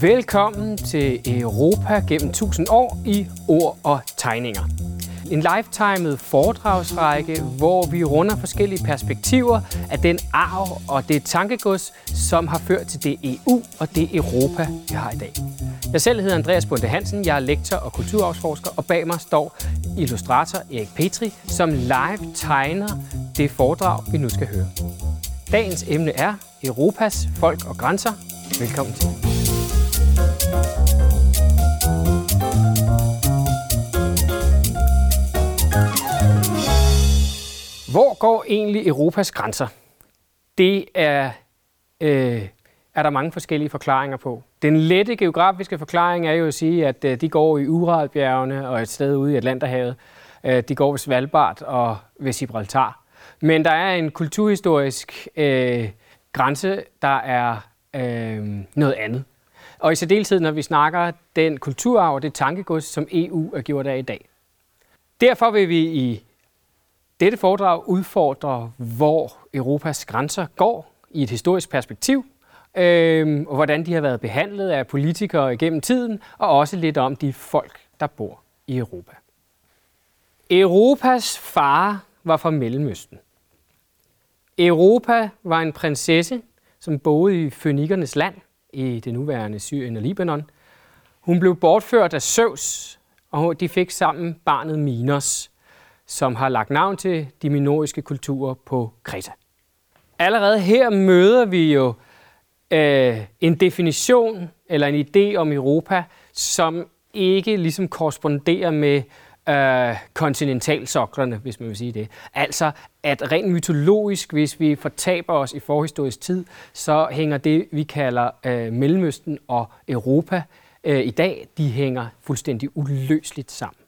Velkommen til Europa gennem 1000 år i ord og tegninger. En lifetimet foredragsrække, hvor vi runder forskellige perspektiver af den arv og det tankegods, som har ført til det EU og det Europa, vi har i dag. Jeg selv hedder Andreas Bunde Hansen, jeg er lektor og kulturarvsforsker, og bag mig står illustrator Erik Petri, som live tegner det foredrag, vi nu skal høre. Dagens emne er Europas folk og grænser. Velkommen til. Hvor går egentlig Europas grænser? Det er, øh, er der mange forskellige forklaringer på. Den lette geografiske forklaring er jo at sige, at øh, de går i Uralbjergene og et sted ude i Atlanterhavet. Øh, de går ved Svalbard og ved Gibraltar. Men der er en kulturhistorisk øh, grænse, der er øh, noget andet. Og i særdeleshed, når vi snakker den kulturarv og det tankegods, som EU er gjort af i dag. Derfor vil vi i dette foredrag udfordre, hvor Europas grænser går i et historisk perspektiv, øh, og hvordan de har været behandlet af politikere gennem tiden, og også lidt om de folk, der bor i Europa. Europas far var fra Mellemøsten. Europa var en prinsesse, som boede i Fønikernes land i det nuværende Syrien og Libanon. Hun blev bortført af Søvs, og de fik sammen barnet Minos, som har lagt navn til de minoiske kulturer på Kreta. Allerede her møder vi jo øh, en definition eller en idé om Europa, som ikke ligesom korresponderer med øh, kontinentalsoklerne, hvis man vil sige det. Altså, at rent mytologisk, hvis vi fortaber os i forhistorisk tid, så hænger det, vi kalder øh, Mellemøsten og Europa øh, i dag, de hænger fuldstændig uløseligt sammen.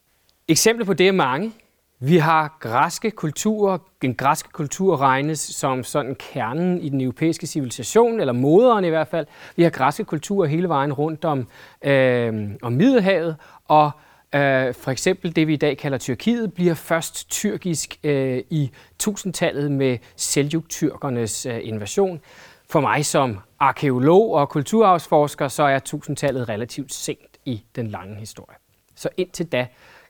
Eksempler på det er mange. Vi har græske kulturer. Den græske kultur regnes som sådan kernen i den europæiske civilisation, eller moderen i hvert fald. Vi har græske kulturer hele vejen rundt om, øh, om Middelhavet, og øh, for eksempel det, vi i dag kalder Tyrkiet, bliver først tyrkisk øh, i tusindtallet med Seljuk-tyrkernes øh, invasion. For mig som arkeolog og kulturarvsforsker, så er tusindtallet relativt sent i den lange historie. Så indtil da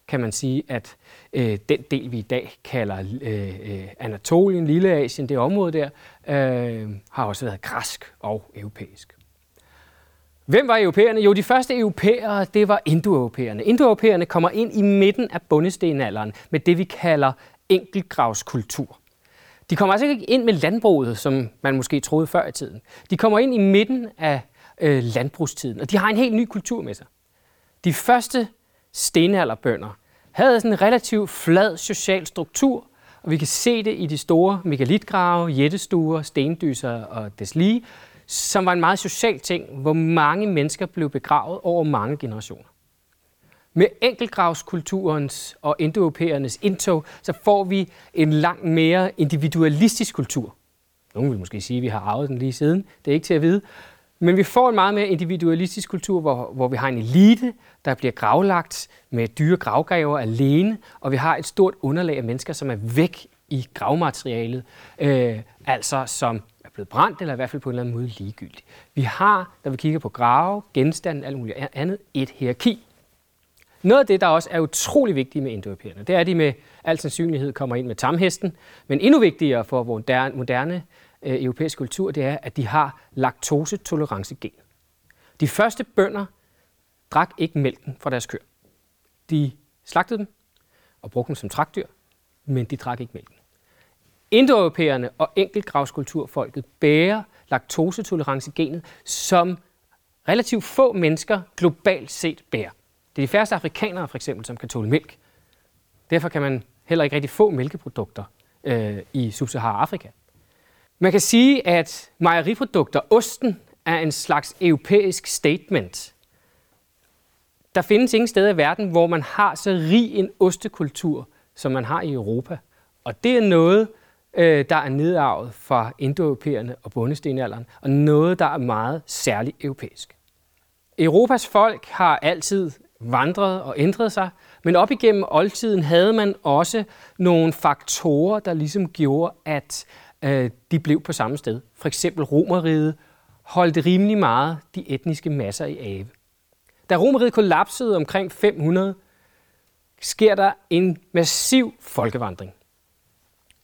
kan man sige, at øh, den del, vi i dag kalder øh, øh, Anatolien, Lilleasien, det område der, øh, har også været græsk og europæisk. Hvem var europæerne? Jo, de første europæere, det var indoeuropæerne. Indoeuropæerne kommer ind i midten af bundestenalderen med det, vi kalder enkeltgravskultur. De kommer altså ikke ind med landbruget, som man måske troede før i tiden. De kommer ind i midten af øh, landbrugstiden, og de har en helt ny kultur med sig. De første stenalderbønder havde sådan en relativt flad social struktur, og vi kan se det i de store megalitgrave, jættestuer, stendyser og deslige, som var en meget social ting, hvor mange mennesker blev begravet over mange generationer. Med enkeltgravskulturens og indoeuropæernes indtog, så får vi en langt mere individualistisk kultur. Nogle vil måske sige, at vi har arvet den lige siden. Det er ikke til at vide. Men vi får en meget mere individualistisk kultur, hvor, hvor vi har en elite, der bliver gravlagt med dyre gravgaver alene, og vi har et stort underlag af mennesker, som er væk i gravmaterialet, øh, altså som er blevet brændt, eller i hvert fald på en eller anden måde ligegyldigt. Vi har, når vi kigger på grave, genstande, alt muligt andet, et hierarki. Noget af det, der også er utrolig vigtigt med indoeuropæerne, det er, at de med al sandsynlighed kommer ind med tamhesten, men endnu vigtigere for moderne, moderne øh, europæisk kultur, det er, at de har laktosetolerancegen. De første bønder drak ikke mælken fra deres køer. De slagtede dem og brugte dem som trakdyr, men de drak ikke mælken. Indoeuropæerne og enkeltgravskulturfolket bærer laktosetolerancegenet, som relativt få mennesker globalt set bærer. Det er de færreste afrikanere for eksempel, som kan tåle mælk. Derfor kan man heller ikke rigtig få mælkeprodukter øh, i Sub-Sahara-Afrika. Man kan sige, at mejeriprodukter, osten, er en slags europæisk statement. Der findes ingen steder i verden, hvor man har så rig en ostekultur, som man har i Europa. Og det er noget, øh, der er nedarvet fra indoeuropæerne og bundestenalderen, og noget, der er meget særligt europæisk. Europas folk har altid vandret og ændret sig, men op igennem oldtiden havde man også nogle faktorer, der ligesom gjorde, at øh, de blev på samme sted. For eksempel Romeriet holdt rimelig meget de etniske masser i ave. Da Romeriet kollapsede omkring 500, sker der en massiv folkevandring.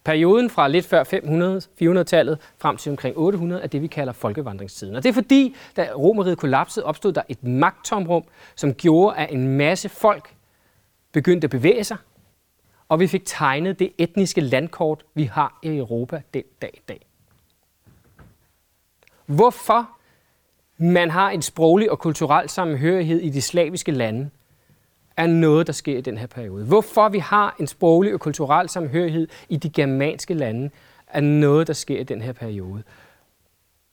Perioden fra lidt før 500, 400-tallet frem til omkring 800 er det, vi kalder folkevandringstiden. Og det er fordi, da Romeriet kollapsede, opstod der et magttomrum, som gjorde, at en masse folk begyndte at bevæge sig, og vi fik tegnet det etniske landkort, vi har i Europa den dag i dag. Hvorfor man har en sproglig og kulturel sammenhørighed i de slaviske lande, er noget, der sker i den her periode. Hvorfor vi har en sproglig og kulturel samhørighed i de germanske lande, er noget, der sker i den her periode.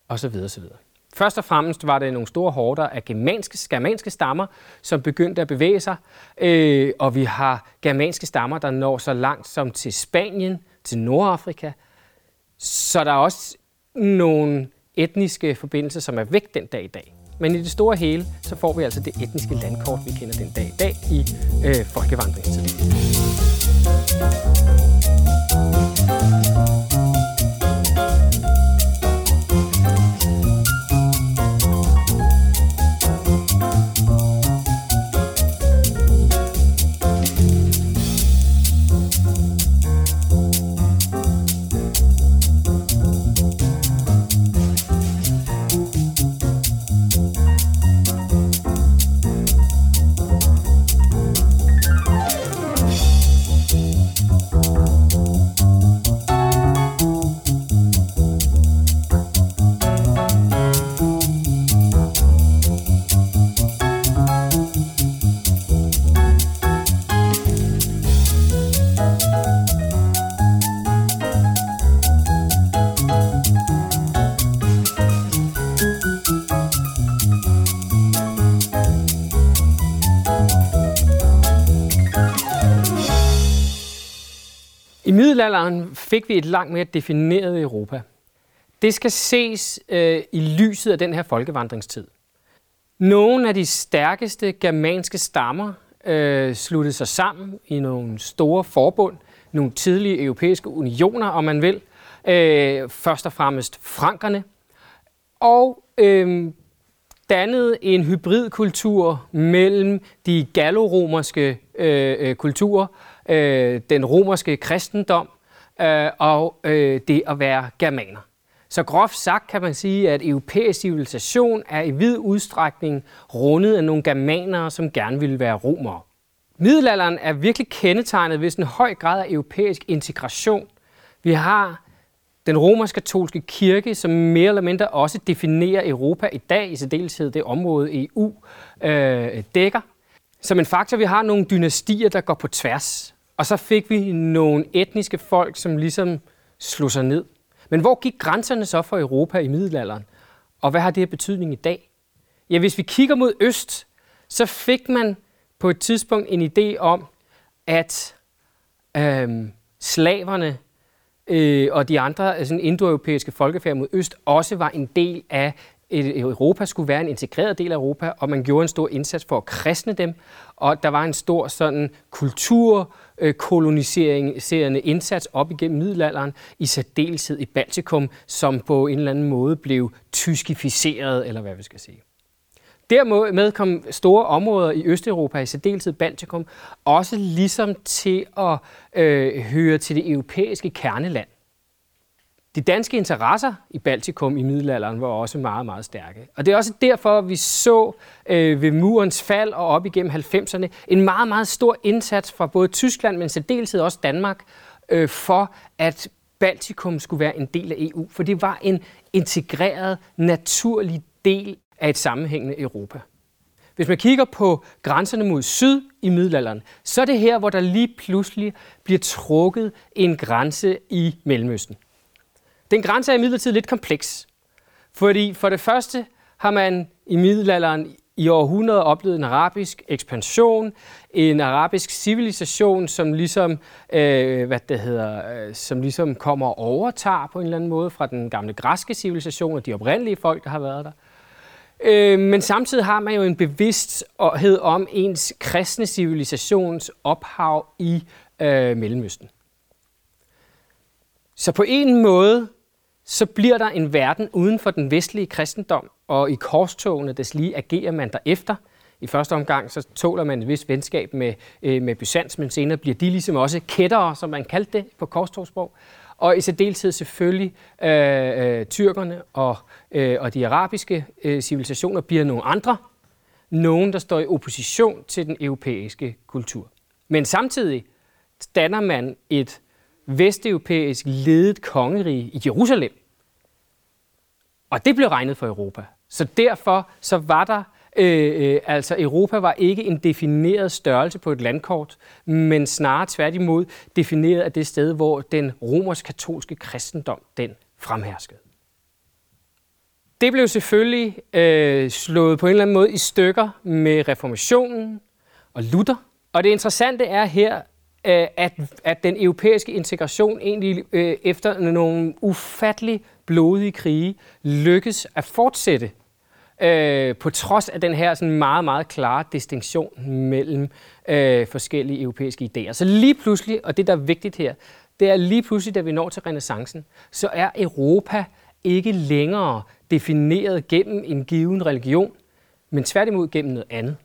Og så videre, så videre. Først og fremmest var det nogle store horder af germanske, germanske stammer, som begyndte at bevæge sig. Øh, og vi har germanske stammer, der når så langt som til Spanien, til Nordafrika. Så der er også nogle etniske forbindelser, som er væk den dag i dag. Men i det store hele, så får vi altså det etniske landkort, vi kender den dag i dag i øh, folkevandringstiden. Middelalderen fik vi et langt mere defineret Europa. Det skal ses øh, i lyset af den her folkevandringstid. Nogle af de stærkeste germanske stammer øh, sluttede sig sammen i nogle store forbund, nogle tidlige europæiske unioner, om man vil. Øh, først og fremmest frankerne. Og øh, dannede en hybridkultur mellem de galloromerske øh, øh kulturer, øh, den romerske kristendom øh, og øh, det at være germaner. Så groft sagt kan man sige, at europæisk civilisation er i vid udstrækning rundet af nogle germanere, som gerne ville være romere. Middelalderen er virkelig kendetegnet ved en høj grad af europæisk integration. Vi har den romersk-katolske kirke, som mere eller mindre også definerer Europa i dag, i særdeleshed det område EU øh, dækker. Som en faktor, vi har nogle dynastier, der går på tværs. Og så fik vi nogle etniske folk, som ligesom slog sig ned. Men hvor gik grænserne så for Europa i middelalderen? Og hvad har det betydning i dag? Ja, hvis vi kigger mod øst, så fik man på et tidspunkt en idé om, at øhm, slaverne øh, og de andre altså indoeuropæiske folkefærd mod øst også var en del af Europa skulle være en integreret del af Europa, og man gjorde en stor indsats for at kristne dem, og der var en stor sådan kulturkoloniserende indsats op igennem middelalderen, i særdeleshed i Baltikum, som på en eller anden måde blev tyskificeret, eller hvad vi skal sige. Dermed kom store områder i Østeuropa, i særdeleshed Baltikum, også ligesom til at øh, høre til det europæiske kerneland. De danske interesser i Baltikum i middelalderen var også meget, meget stærke. Og det er også derfor, vi så øh, ved murens fald og op igennem 90'erne en meget, meget stor indsats fra både Tyskland, men særdeleshed også Danmark, øh, for at Baltikum skulle være en del af EU. For det var en integreret, naturlig del af et sammenhængende Europa. Hvis man kigger på grænserne mod syd i middelalderen, så er det her, hvor der lige pludselig bliver trukket en grænse i Mellemøsten. Den grænse er imidlertid lidt kompleks, fordi for det første har man i middelalderen i århundreder oplevet en arabisk ekspansion, en arabisk civilisation, som ligesom, øh, hvad det hedder, øh, som ligesom kommer og overtager på en eller anden måde fra den gamle græske civilisation og de oprindelige folk, der har været der. Øh, men samtidig har man jo en bevidsthed om ens kristne civilisations ophav i øh, Mellemøsten. Så på en måde så bliver der en verden uden for den vestlige kristendom, og i korstogene des lige agerer man derefter. I første omgang så tåler man et vist venskab med, øh, med Byzans, men senere bliver de ligesom også kættere, som man kaldte det på korstogssprog. Og i særdeleshed selvfølgelig øh, øh, tyrkerne og, øh, og de arabiske øh, civilisationer bliver nogle andre, nogen, der står i opposition til den europæiske kultur. Men samtidig danner man et vesteuropæisk ledet kongerige i Jerusalem. Og det blev regnet for Europa. Så derfor så var der, øh, øh, altså Europa var ikke en defineret størrelse på et landkort, men snarere tværtimod defineret af det sted, hvor den romersk-katolske kristendom den fremherskede. Det blev selvfølgelig øh, slået på en eller anden måde i stykker med reformationen og Luther. Og det interessante er her, øh, at, at den europæiske integration egentlig øh, efter nogle ufattelig blodige krige lykkes at fortsætte øh, på trods af den her sådan meget, meget klare distinktion mellem øh, forskellige europæiske idéer. Så lige pludselig, og det der er vigtigt her, det er lige pludselig, da vi når til renaissancen, så er Europa ikke længere defineret gennem en given religion, men tværtimod gennem noget andet.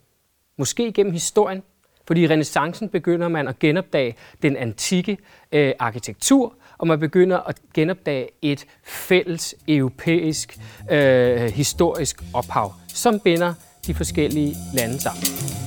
Måske gennem historien, fordi i renaissancen begynder man at genopdage den antikke øh, arkitektur, og man begynder at genopdage et fælles europæisk øh, historisk ophav, som binder de forskellige lande sammen.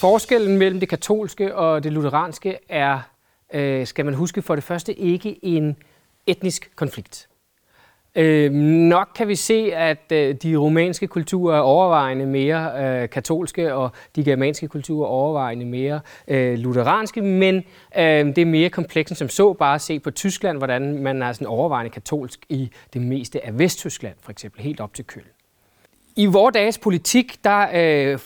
Forskellen mellem det katolske og det lutheranske er, øh, skal man huske, for det første ikke en etnisk konflikt. Øh, nok kan vi se, at øh, de romanske kulturer er overvejende mere øh, katolske, og de germanske kulturer er overvejende mere øh, lutheranske, men øh, det er mere komplekst som så. Bare at se på Tyskland, hvordan man er sådan overvejende katolsk i det meste af Vesttyskland, for eksempel helt op til Køln. I vores dages politik, der øh,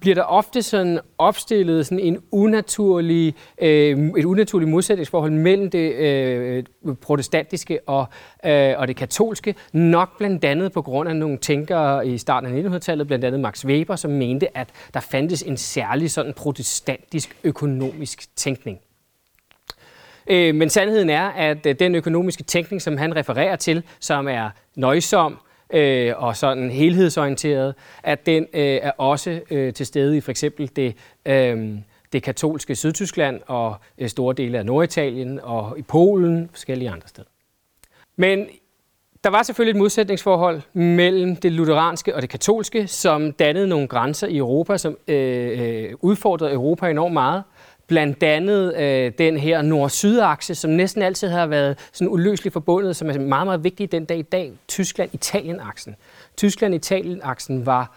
bliver der ofte sådan opstillet sådan en unaturlig, øh, et unaturligt modsætningsforhold mellem det øh, protestantiske og, øh, og det katolske, nok blandt andet på grund af nogle tænkere i starten af 1900-tallet, blandt andet Max Weber, som mente, at der fandtes en særlig sådan protestantisk økonomisk tænkning. Øh, men sandheden er, at øh, den økonomiske tænkning, som han refererer til, som er nøjsom, øh, og sådan helhedsorienteret, at den øh, er også øh, til stede i for eksempel det, øh, det katolske Sydtyskland og øh, store dele af Norditalien og i Polen og forskellige andre steder. Men der var selvfølgelig et modsætningsforhold mellem det lutheranske og det katolske, som dannede nogle grænser i Europa, som øh, øh udfordrede Europa enormt meget. Blandt andet øh, den her nord-syd-akse, som næsten altid har været sådan uløseligt forbundet, som er meget, meget vigtig den dag i dag, Tyskland-Italien-aksen. Tyskland-Italien-aksen var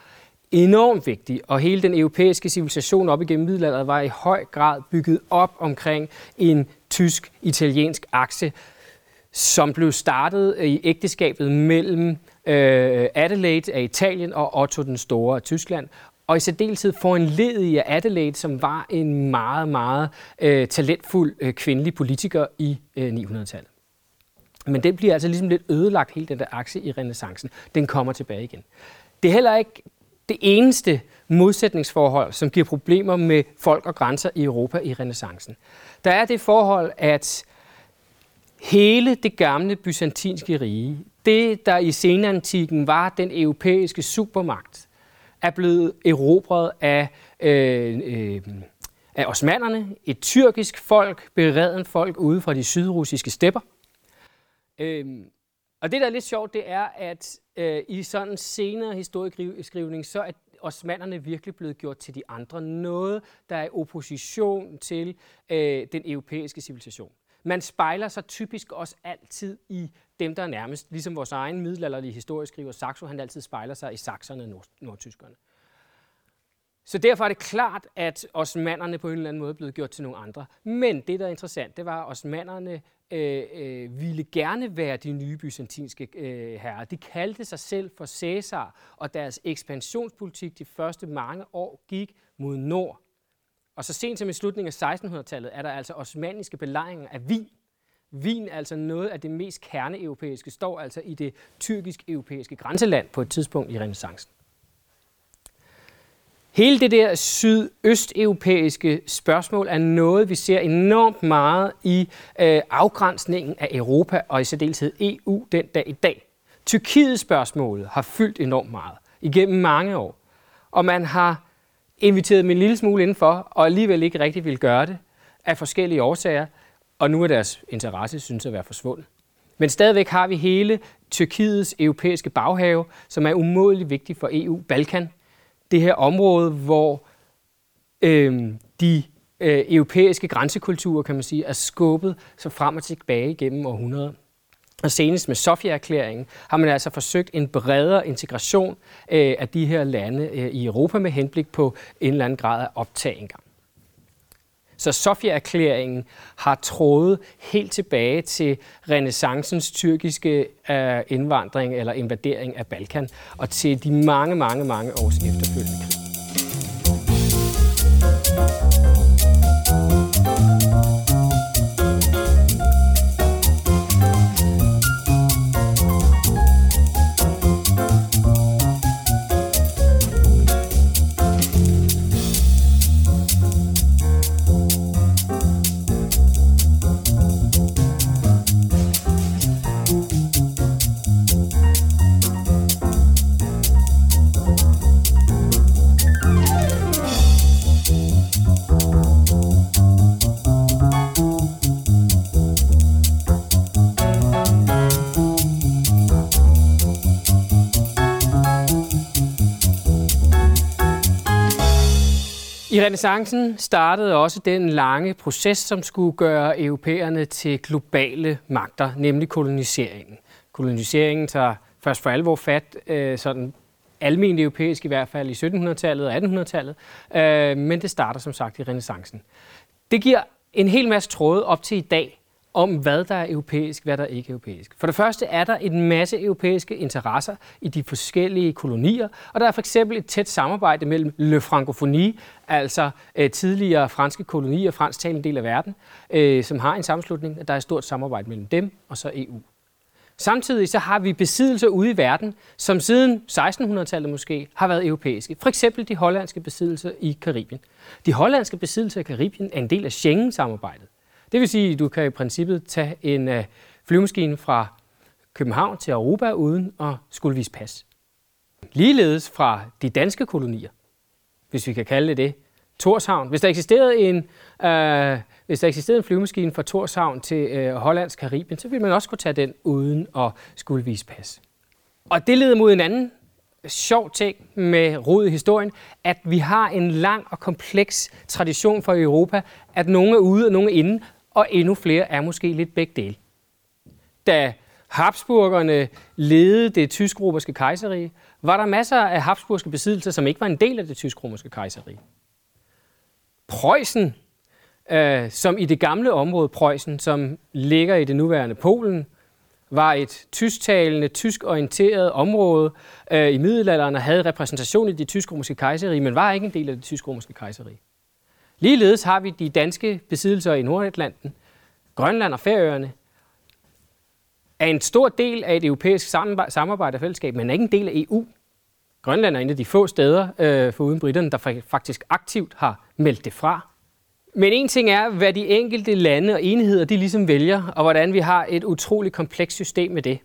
enormt vigtig, og hele den europæiske civilisation op igennem middelalderen var i høj grad bygget op omkring en tysk-italiensk akse, som blev startet i ægteskabet mellem øh, Adelaide af Italien og Otto den Store af Tyskland, og i særdeleshed får en led i Adelaide, som var en meget, meget øh, talentfuld øh, kvindelig politiker i øh, 900-tallet. Men den bliver altså ligesom lidt ødelagt, hele den der akse i renaissancen. Den kommer tilbage igen. Det er heller ikke det eneste modsætningsforhold, som giver problemer med folk og grænser i Europa i renaissancen. Der er det forhold, at hele det gamle byzantinske rige, det der i senantikken var den europæiske supermagt, er blevet erobret af, øh, øh, af osmanderne, et tyrkisk folk, bereden folk ude fra de sydrussiske stepper. Øh, og det, der er lidt sjovt, det er, at øh, i sådan en senere historieskrivning, så er osmanderne virkelig blevet gjort til de andre. Noget, der er opposition til øh, den europæiske civilisation. Man spejler sig typisk også altid i dem, der er nærmest. Ligesom vores egen middelalderlige historieskriver Saxo, han altid spejler sig i sakserne og nord- nordtyskerne. Så derfor er det klart, at osmanderne på en eller anden måde er blevet gjort til nogle andre. Men det, der er interessant, det var, at osmanderne øh, øh, ville gerne være de nye byzantinske øh, herrer. De kaldte sig selv for Cæsar, og deres ekspansionspolitik de første mange år gik mod nord. Og så sent som i slutningen af 1600-tallet er der altså osmaniske belejringer af Wien. Wien, altså noget af det mest kerneeuropæiske, står altså i det tyrkisk-europæiske grænseland på et tidspunkt i renaissancen. Hele det der sydøsteuropæiske spørgsmål er noget, vi ser enormt meget i øh, afgrænsningen af Europa og i særdeleshed EU den dag i dag. Tyrkiets spørgsmål har fyldt enormt meget igennem mange år, og man har inviteret dem en lille smule indenfor, og alligevel ikke rigtig vil gøre det af forskellige årsager, og nu er deres interesse synes at være forsvundet. Men stadigvæk har vi hele Tyrkiets europæiske baghave, som er umådeligt vigtig for EU, Balkan, det her område, hvor øh, de øh, europæiske grænsekulturer, kan man sige, er skubbet så frem og tilbage gennem århundreder. Og senest med Sofia-erklæringen har man altså forsøgt en bredere integration øh, af de her lande øh, i Europa med henblik på en eller anden grad af optag engang. Så Sofia-erklæringen har trådet helt tilbage til renaissancens tyrkiske øh, indvandring eller invadering af Balkan og til de mange, mange, mange års efterfølgende I renaissancen startede også den lange proces, som skulle gøre europæerne til globale magter, nemlig koloniseringen. Koloniseringen tager først for alvor fat, øh, sådan almindeligt europæisk i hvert fald i 1700-tallet og 1800-tallet, øh, men det starter som sagt i renaissancen. Det giver en hel masse tråde op til i dag, om, hvad der er europæisk, hvad der ikke er europæisk. For det første er der en masse europæiske interesser i de forskellige kolonier, og der er for eksempel et tæt samarbejde mellem Le Francophonie, altså øh, tidligere franske kolonier, fransktalende del af verden, øh, som har en sammenslutning. Der er et stort samarbejde mellem dem og så EU. Samtidig så har vi besiddelser ude i verden, som siden 1600-tallet måske har været europæiske. For eksempel de hollandske besiddelser i Karibien. De hollandske besiddelser i Karibien er en del af Schengen-samarbejdet. Det vil sige, at du kan i princippet tage en uh, flyvemaskine fra København til Europa uden at skulle vise pas. Ligeledes fra de danske kolonier, hvis vi kan kalde det det, Torshavn. Hvis der eksisterede en, øh, hvis der eksisterede en flyvemaskine fra Torshavn til øh, Hollands Karibien, så ville man også kunne tage den uden at skulle vise pas. Og det leder mod en anden sjov ting med rod i historien, at vi har en lang og kompleks tradition for Europa, at nogle er ude og nogle er inde, og endnu flere er måske lidt begge dele. Da Habsburgerne ledede det tysk-romerske kejserige, var der masser af habsburgske besiddelser, som ikke var en del af det tysk-romerske kejserige. Preussen, øh, som i det gamle område Preussen, som ligger i det nuværende Polen, var et tysktalende, tysk-orienteret område øh, i middelalderen og havde repræsentation i det tysk-romerske kejserige, men var ikke en del af det tysk-romerske kejserige. Ligeledes har vi de danske besiddelser i Nordatlanten, Grønland og Færøerne, er en stor del af et europæisk samarbejde og fællesskab, men er ikke en del af EU. Grønland er en af de få steder, øh, foruden britterne, der faktisk aktivt har meldt det fra. Men en ting er, hvad de enkelte lande og enheder de ligesom vælger, og hvordan vi har et utroligt komplekst system med det.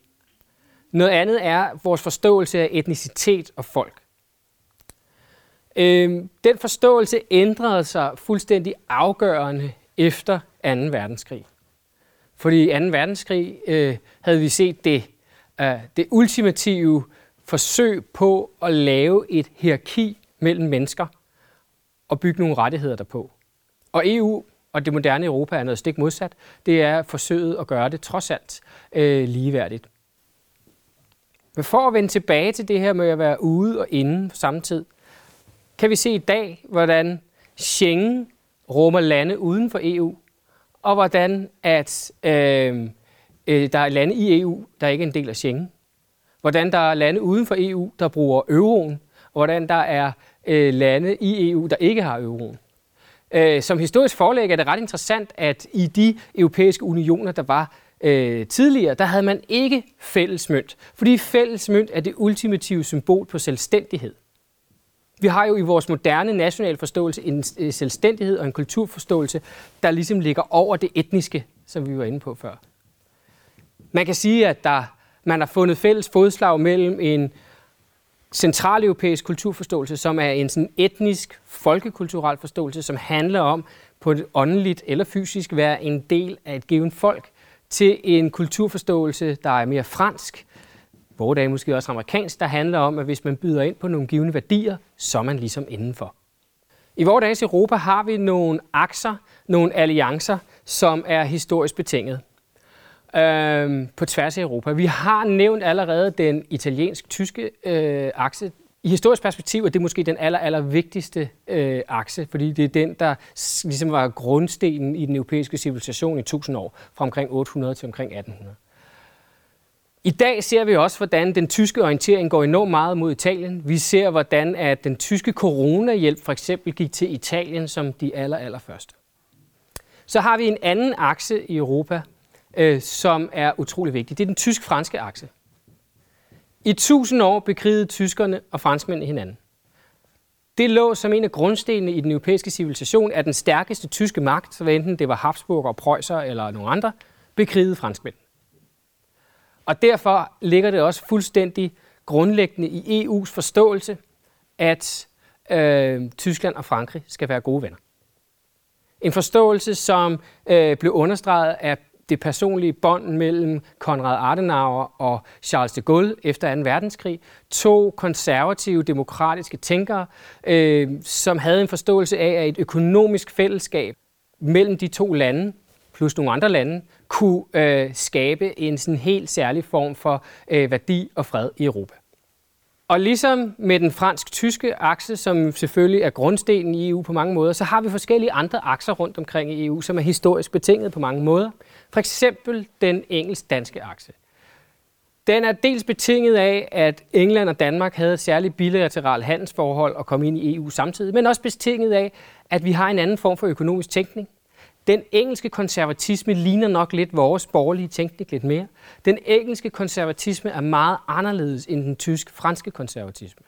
Noget andet er vores forståelse af etnicitet og folk. Øh, den forståelse ændrede sig fuldstændig afgørende efter 2. verdenskrig. Fordi i 2. verdenskrig øh, havde vi set det, øh, det ultimative forsøg på at lave et hierarki mellem mennesker og bygge nogle rettigheder derpå. Og EU og det moderne Europa er noget stik modsat. Det er forsøget at gøre det trods alt øh, ligeværdigt. Men for at vende tilbage til det her med at være ude og inde på samme tid, kan vi se i dag, hvordan Schengen rummer lande uden for EU, og hvordan at øh, øh, der er lande i EU, der ikke er en del af Schengen. Hvordan der er lande uden for EU, der bruger euroen, og hvordan der er øh, lande i EU, der ikke har euroen. Øh, som historisk forlæg er det ret interessant, at i de europæiske unioner, der var øh, tidligere, der havde man ikke fælles mønt, fordi fælles mønt er det ultimative symbol på selvstændighed. Vi har jo i vores moderne nationale forståelse en øh, selvstændighed og en kulturforståelse, der ligesom ligger over det etniske, som vi var inde på før. Man kan sige, at der, man har fundet fælles fodslag mellem en centraleuropæisk kulturforståelse, som er en sådan etnisk, folkekulturel forståelse, som handler om på et åndeligt eller fysisk være en del af et givet folk, til en kulturforståelse, der er mere fransk, vores dage måske også amerikansk, der handler om, at hvis man byder ind på nogle givende værdier, så er man ligesom indenfor. I vores dages Europa har vi nogle akser, nogle alliancer, som er historisk betinget øh, på tværs af Europa. Vi har nævnt allerede den italiensk-tyske øh, akse. I historisk perspektiv er det måske den aller, aller vigtigste øh, akse, fordi det er den, der ligesom var grundstenen i den europæiske civilisation i 1000 år, fra omkring 800 til omkring 1800. I dag ser vi også, hvordan den tyske orientering går enormt meget mod Italien. Vi ser, hvordan at den tyske coronahjælp for eksempel gik til Italien som de aller, aller første. Så har vi en anden akse i Europa, øh, som er utrolig vigtig. Det er den tysk-franske akse. I tusind år bekrigede tyskerne og franskmændene hinanden. Det lå som en af grundstenene i den europæiske civilisation, at den stærkeste tyske magt, så enten det var Habsburg og Preußer eller nogle andre, bekrigede franskmænd. Og derfor ligger det også fuldstændig grundlæggende i EU's forståelse, at øh, Tyskland og Frankrig skal være gode venner. En forståelse, som øh, blev understreget af det personlige bånd mellem Konrad Adenauer og Charles de Gaulle efter 2. verdenskrig. To konservative, demokratiske tænkere, øh, som havde en forståelse af, at et økonomisk fællesskab mellem de to lande, plus nogle andre lande, kunne øh, skabe en sådan helt særlig form for øh, værdi og fred i Europa. Og ligesom med den fransk-tyske akse, som selvfølgelig er grundstenen i EU på mange måder, så har vi forskellige andre akser rundt omkring i EU, som er historisk betinget på mange måder. For eksempel den engelsk-danske akse. Den er dels betinget af, at England og Danmark havde et særligt bilateralt handelsforhold og kom ind i EU samtidig, men også betinget af, at vi har en anden form for økonomisk tænkning. Den engelske konservatisme ligner nok lidt vores borgerlige tænkning lidt mere. Den engelske konservatisme er meget anderledes end den tysk-franske konservatisme.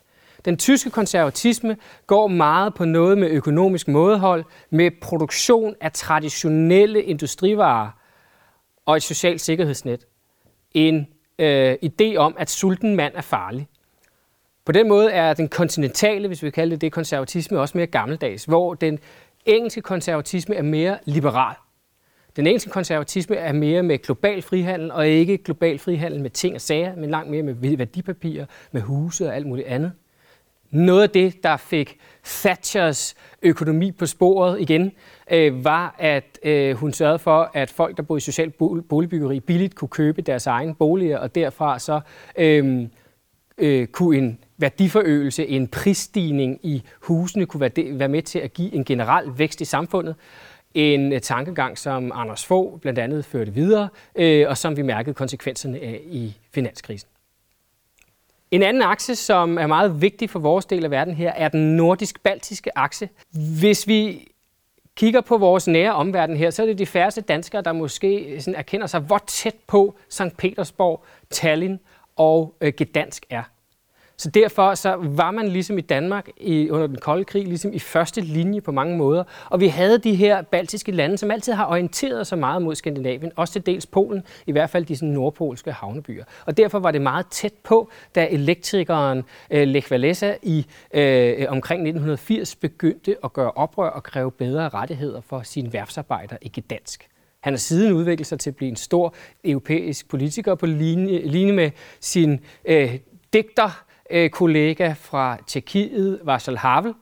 Den tyske konservatisme går meget på noget med økonomisk mådehold, med produktion af traditionelle industrivarer og et socialt sikkerhedsnet. En øh, idé om, at sulten mand er farlig. På den måde er den kontinentale, hvis vi kalder det det, konservatisme også mere gammeldags, hvor den engelske konservatisme er mere liberal. Den engelske konservatisme er mere med global frihandel, og ikke global frihandel med ting og sager, men langt mere med værdipapirer, med huse og alt muligt andet. Noget af det, der fik Thatchers økonomi på sporet igen, øh, var, at øh, hun sørgede for, at folk, der boede i social boligbyggeri, billigt kunne købe deres egen boliger, og derfra så øh, øh, kunne en værdiforøgelse, en prisstigning i husene kunne være, være med til at give en generel vækst i samfundet. En øh, tankegang, som Anders Fogh blandt andet førte videre, øh, og som vi mærkede konsekvenserne af i finanskrisen. En anden akse, som er meget vigtig for vores del af verden her, er den nordisk-baltiske akse. Hvis vi kigger på vores nære omverden her, så er det de færreste danskere, der måske øh, sådan erkender sig, hvor tæt på St. Petersborg, Tallinn og øh, Gdansk er. Så derfor så var man ligesom i Danmark i, under den kolde krig, ligesom i første linje på mange måder. Og vi havde de her baltiske lande, som altid har orienteret sig meget mod Skandinavien, også til dels Polen, i hvert fald de sådan nordpolske havnebyer. Og derfor var det meget tæt på, da elektrikeren øh, Lech Walesa i øh, omkring 1980 begyndte at gøre oprør og kræve bedre rettigheder for sine værfsarbejdere i Gdansk. Han har siden udviklet sig til at blive en stor europæisk politiker på linje, linje med sin øh, digter, øh, kollega fra Tjekkiet, Václav Havel,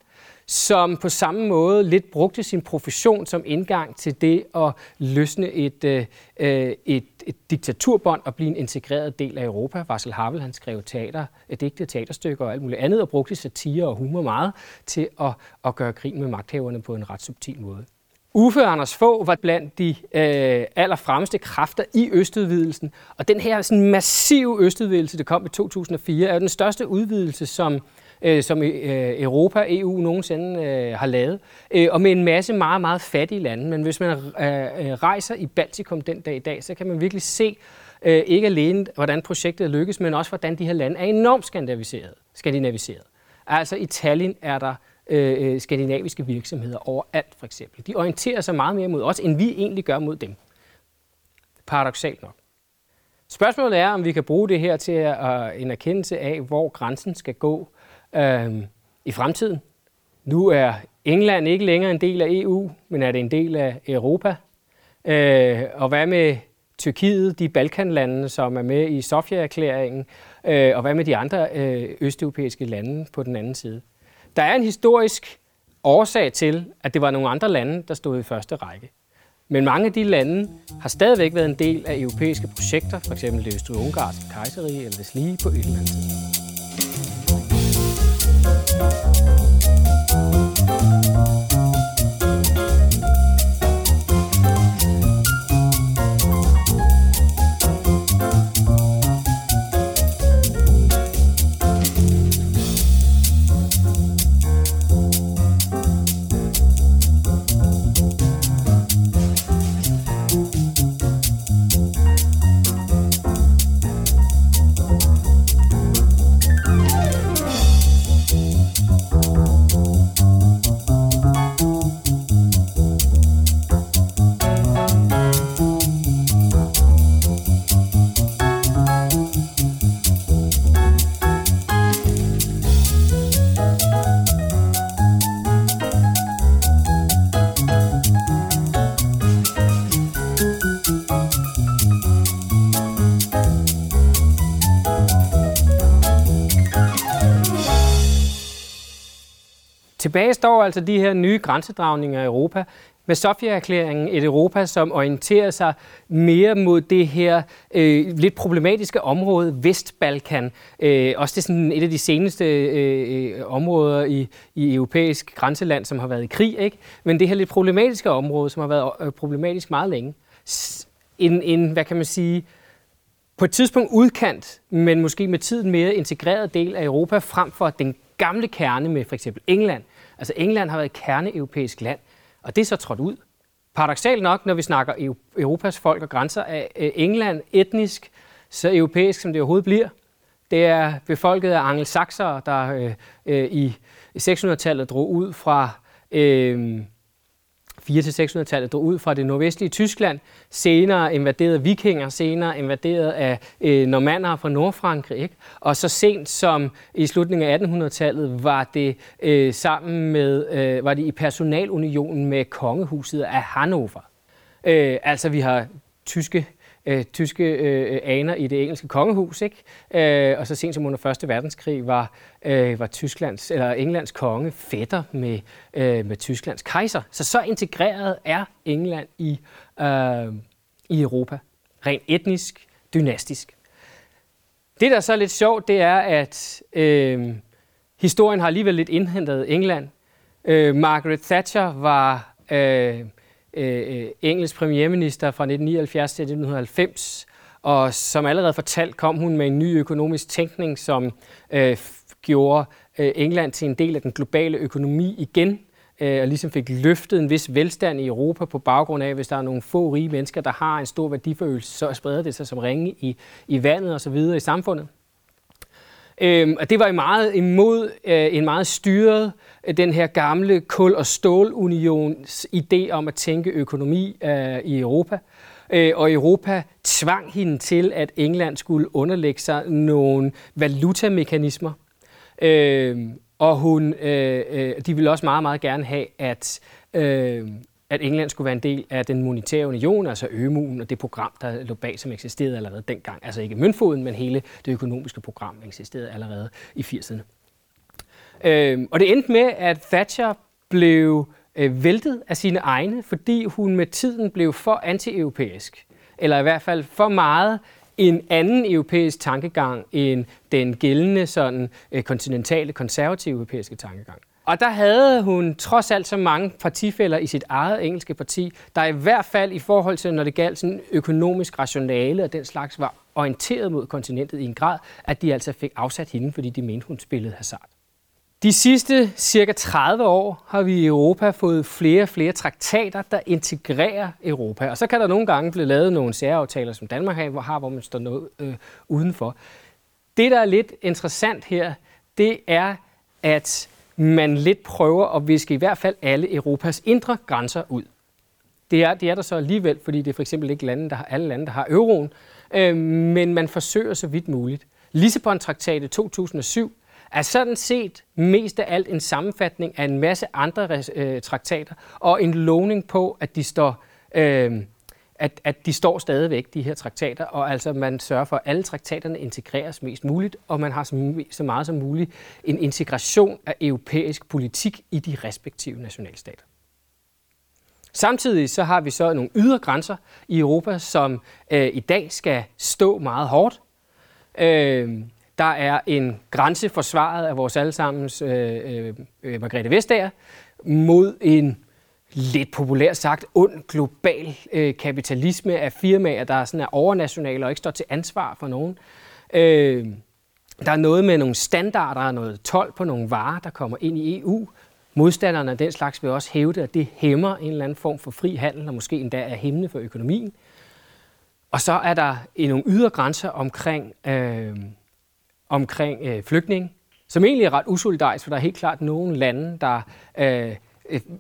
som på samme måde lidt brugte sin profession som indgang til det at løsne et, øh, øh et, et diktaturbånd og blive en integreret del af Europa. Václav Havel han skrev teater, øh, digte, teaterstykker og alt muligt andet, og brugte satire og humor meget til at, at gøre grin med magthaverne på en ret subtil måde. Uffe Anders Få var blandt de øh, allerfremmeste kræfter i østudvidelsen, og den her sådan massive østudvidelse, der kom i 2004, er jo den største udvidelse, som øh, som øh, Europa, EU nogensinde øh, har lavet, øh, og med en masse meget, meget fattige lande. Men hvis man øh, øh, rejser i Baltikum den dag i dag, så kan man virkelig se øh, ikke alene, hvordan projektet lykkes, men også, hvordan de her lande er enormt skandinaviseret. skandinaviseret. Altså i Tallinn er der Øh, øh, skandinaviske virksomheder overalt, for eksempel. De orienterer sig meget mere mod os, end vi egentlig gør mod dem. Paradoxalt nok. Spørgsmålet er, om vi kan bruge det her til at, en erkendelse af, hvor grænsen skal gå øh, i fremtiden. Nu er England ikke længere en del af EU, men er det en del af Europa. Øh, og hvad med Tyrkiet, de Balkanlande, som er med i Sofia-erklæringen, øh, og hvad med de andre øh, østeuropæiske lande på den anden side? Der er en historisk årsag til, at det var nogle andre lande, der stod i første række. Men mange af de lande har stadigvæk været en del af europæiske projekter, f.eks. det østrig-ungarske kejserige eller det lige på et eller andet Tilbage står altså de her nye grænsedragninger i Europa. Med Sofia-erklæringen et Europa, som orienterer sig mere mod det her øh, lidt problematiske område, Vestbalkan. Øh, også det er sådan et af de seneste øh, områder i, i europæisk grænseland, som har været i krig. Ikke? Men det her lidt problematiske område, som har været øh, problematisk meget længe. En, en, hvad kan man sige, på et tidspunkt udkant, men måske med tiden mere integreret del af Europa, frem for den gamle kerne med for eksempel England, Altså England har været et kerneeuropæisk land, og det er så trådt ud. Paradoxalt nok, når vi snakker Europas folk og grænser, er øh, England etnisk så europæisk, som det overhovedet bliver. Det er befolket af angelsaksere, der øh, øh, i 600-tallet drog ud fra øh, 400-600-tallet drog ud fra det nordvestlige Tyskland, senere invaderet vikinger, senere invaderet af øh, normander fra Nordfrankrig. Ikke? Og så sent som i slutningen af 1800-tallet var det øh, sammen med, øh, var det i personalunionen med kongehuset af Hannover. Øh, altså vi har tyske øh, tyske øh, aner i det engelske kongehus, ikke? Øh, og så sent som under 1. verdenskrig var, øh, var Tysklands, eller Englands konge fætter med, øh, med Tysklands kejser. Så så integreret er England i, øh, i Europa, rent etnisk, dynastisk. Det, der er så lidt sjovt, det er, at øh, historien har alligevel lidt indhentet England. Øh, Margaret Thatcher var... Øh, Øh, øh, engelsk premierminister fra 1979 til 1990, og som allerede fortalt kom hun med en ny økonomisk tænkning, som øh, gjorde øh, England til en del af den globale økonomi igen, øh, og ligesom fik løftet en vis velstand i Europa på baggrund af, at hvis der er nogle få rige mennesker, der har en stor værdiforøgelse, så spreder det sig som ringe i, i vandet osv. i samfundet. Øhm, og det var i meget imod øh, en meget styret, øh, den her gamle kul- og stålunions idé om at tænke økonomi øh, i Europa. Øh, og Europa tvang hende til, at England skulle underlægge sig nogle valutamekanismer. Øh, og hun, øh, øh, de ville også meget, meget gerne have, at øh, at England skulle være en del af den monetære union, altså ØMU'en og det program, der lå bag, som eksisterede allerede dengang. Altså ikke møntfoden, men hele det økonomiske program eksisterede allerede i 80'erne. Øh, og det endte med, at Thatcher blev øh, væltet af sine egne, fordi hun med tiden blev for anti-europæisk. Eller i hvert fald for meget en anden europæisk tankegang end den gældende sådan, øh, kontinentale konservative europæiske tankegang. Og der havde hun trods alt så mange partifælder i sit eget engelske parti, der i hvert fald i forhold til, når det galt sådan økonomisk rationale og den slags, var orienteret mod kontinentet i en grad, at de altså fik afsat hende, fordi de mente, hun spillede hasard. De sidste cirka 30 år har vi i Europa fået flere og flere traktater, der integrerer Europa. Og så kan der nogle gange blive lavet nogle særaftaler, som Danmark har, hvor man står noget øh, udenfor. Det, der er lidt interessant her, det er, at man lidt prøver at viske i hvert fald alle Europas indre grænser ud. Det er, det er der så alligevel, fordi det er for eksempel ikke lande, der har, alle lande, der har euroen, øh, men man forsøger så vidt muligt. Lissabon-traktatet 2007 er sådan set mest af alt en sammenfatning af en masse andre øh, traktater, og en lovning på, at de står, øh, at, at de står stadigvæk, de her traktater, og altså man sørger for, at alle traktaterne integreres mest muligt, og man har så, så meget som muligt en integration af europæisk politik i de respektive nationalstater. Samtidig så har vi så nogle ydre grænser i Europa, som øh, i dag skal stå meget hårdt. Øh, der er en grænse forsvaret af vores allesammens øh, øh, øh Margrethe Vestager mod en lidt populært sagt ond global øh, kapitalisme af firmaer, der sådan er overnationale og ikke står til ansvar for nogen. Øh, der er noget med nogle standarder og noget tolv på nogle varer, der kommer ind i EU. Modstanderne af den slags vil også hævde, at det hæmmer en eller anden form for fri handel, og måske endda er hæmmende for økonomien. Og så er der nogle ydre grænser omkring øh, omkring øh, flygtninge, som egentlig er ret usolidarisk, for der er helt klart nogle lande, der øh,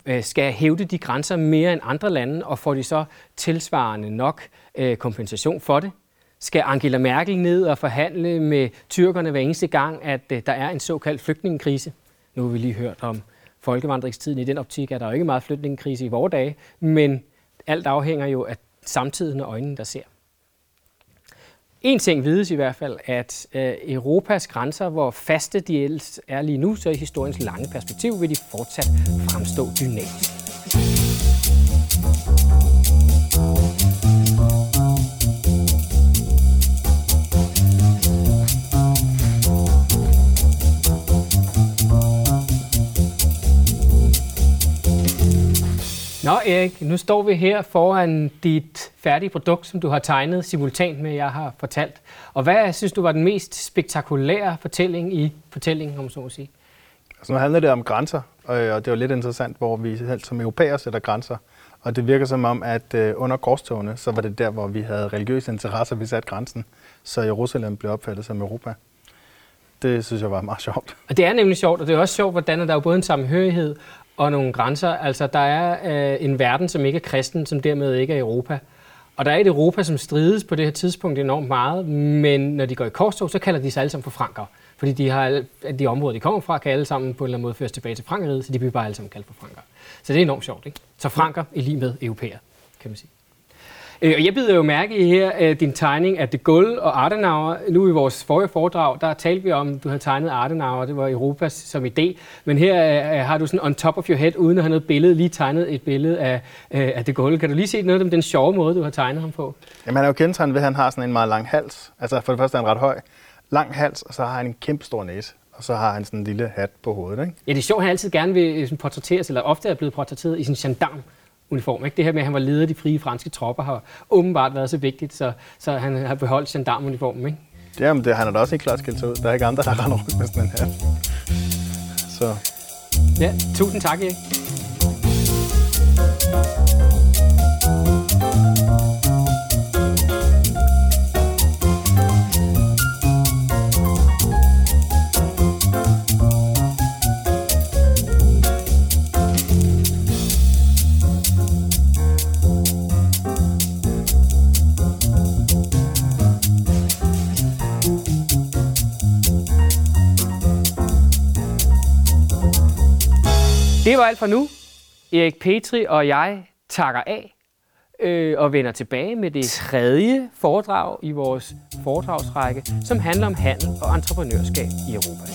Øh, skal hævde de grænser mere end andre lande, og får de så tilsvarende nok øh, kompensation for det. Skal Angela Merkel ned og forhandle med tyrkerne hver eneste gang, at øh, der er en såkaldt flygtningekrise? Nu har vi lige hørt om folkevandringstiden. I den optik er der jo ikke meget flygtningekrise i vores dage, men alt afhænger jo af samtiden og øjnene, der ser. En ting vides i hvert fald, at øh, Europas grænser, hvor faste de ellers er lige nu, så i historiens lange perspektiv vil de fortsat fremstå dynamiske. Nå Erik, nu står vi her foran dit færdige produkt, som du har tegnet simultant med, jeg har fortalt. Og hvad synes du var den mest spektakulære fortælling i fortællingen, om så at sige? Altså nu handler det om grænser, og det er jo lidt interessant, hvor vi selv som europæer sætter grænser. Og det virker som om, at øh, under korstogene, så var det der, hvor vi havde religiøse interesser, vi satte grænsen. Så Jerusalem blev opfattet som Europa. Det synes jeg var meget sjovt. Og det er nemlig sjovt, og det er også sjovt, hvordan der er jo både en sammenhørighed og nogle grænser. Altså, der er øh, en verden, som ikke er kristen, som dermed ikke er Europa. Og der er et Europa, som strides på det her tidspunkt enormt meget, men når de går i korstog, så kalder de sig alle sammen for franker. Fordi de, har, de områder, de kommer fra, kan alle sammen på en eller anden måde føres tilbage til Frankrig, så de bliver bare alle sammen kaldt for franker. Så det er enormt sjovt, ikke? Så franker i lige med europæer, kan man sige. Øh, og jeg bider jo mærke i her øh, din tegning af de Gaulle og Adenauer. Nu i vores forrige foredrag, der talte vi om, at du havde tegnet Adenauer, det var Europa som idé. Men her øh, har du sådan on top of your head, uden at have noget billede, lige tegnet et billede af, af de Gaulle. Kan du lige se noget om den sjove måde, du har tegnet ham på? Jamen han er jo kendetegnet ved, at han har sådan en meget lang hals. Altså for det første er han ret høj. Lang hals, og så har han en kæmpe stor næse og så har han sådan en lille hat på hovedet. Ikke? Ja, det er sjovt, han altid gerne vil portrætteres, eller ofte er blevet portrætteret i sin gendarm uniform. Ikke? Det her med, at han var leder af de frie franske tropper, har åbenbart været så vigtigt, så, så han har beholdt gendarmuniformen. Ikke? Jamen, det, han er da også helt klart skilt sig ud. Der er ikke andre, der render rundt med sådan en her. Så. Ja, tusind tak, Erik. Det var alt for nu. Erik Petri og jeg takker af øh, og vender tilbage med det tredje foredrag i vores foredragsrække, som handler om handel og entreprenørskab i Europa.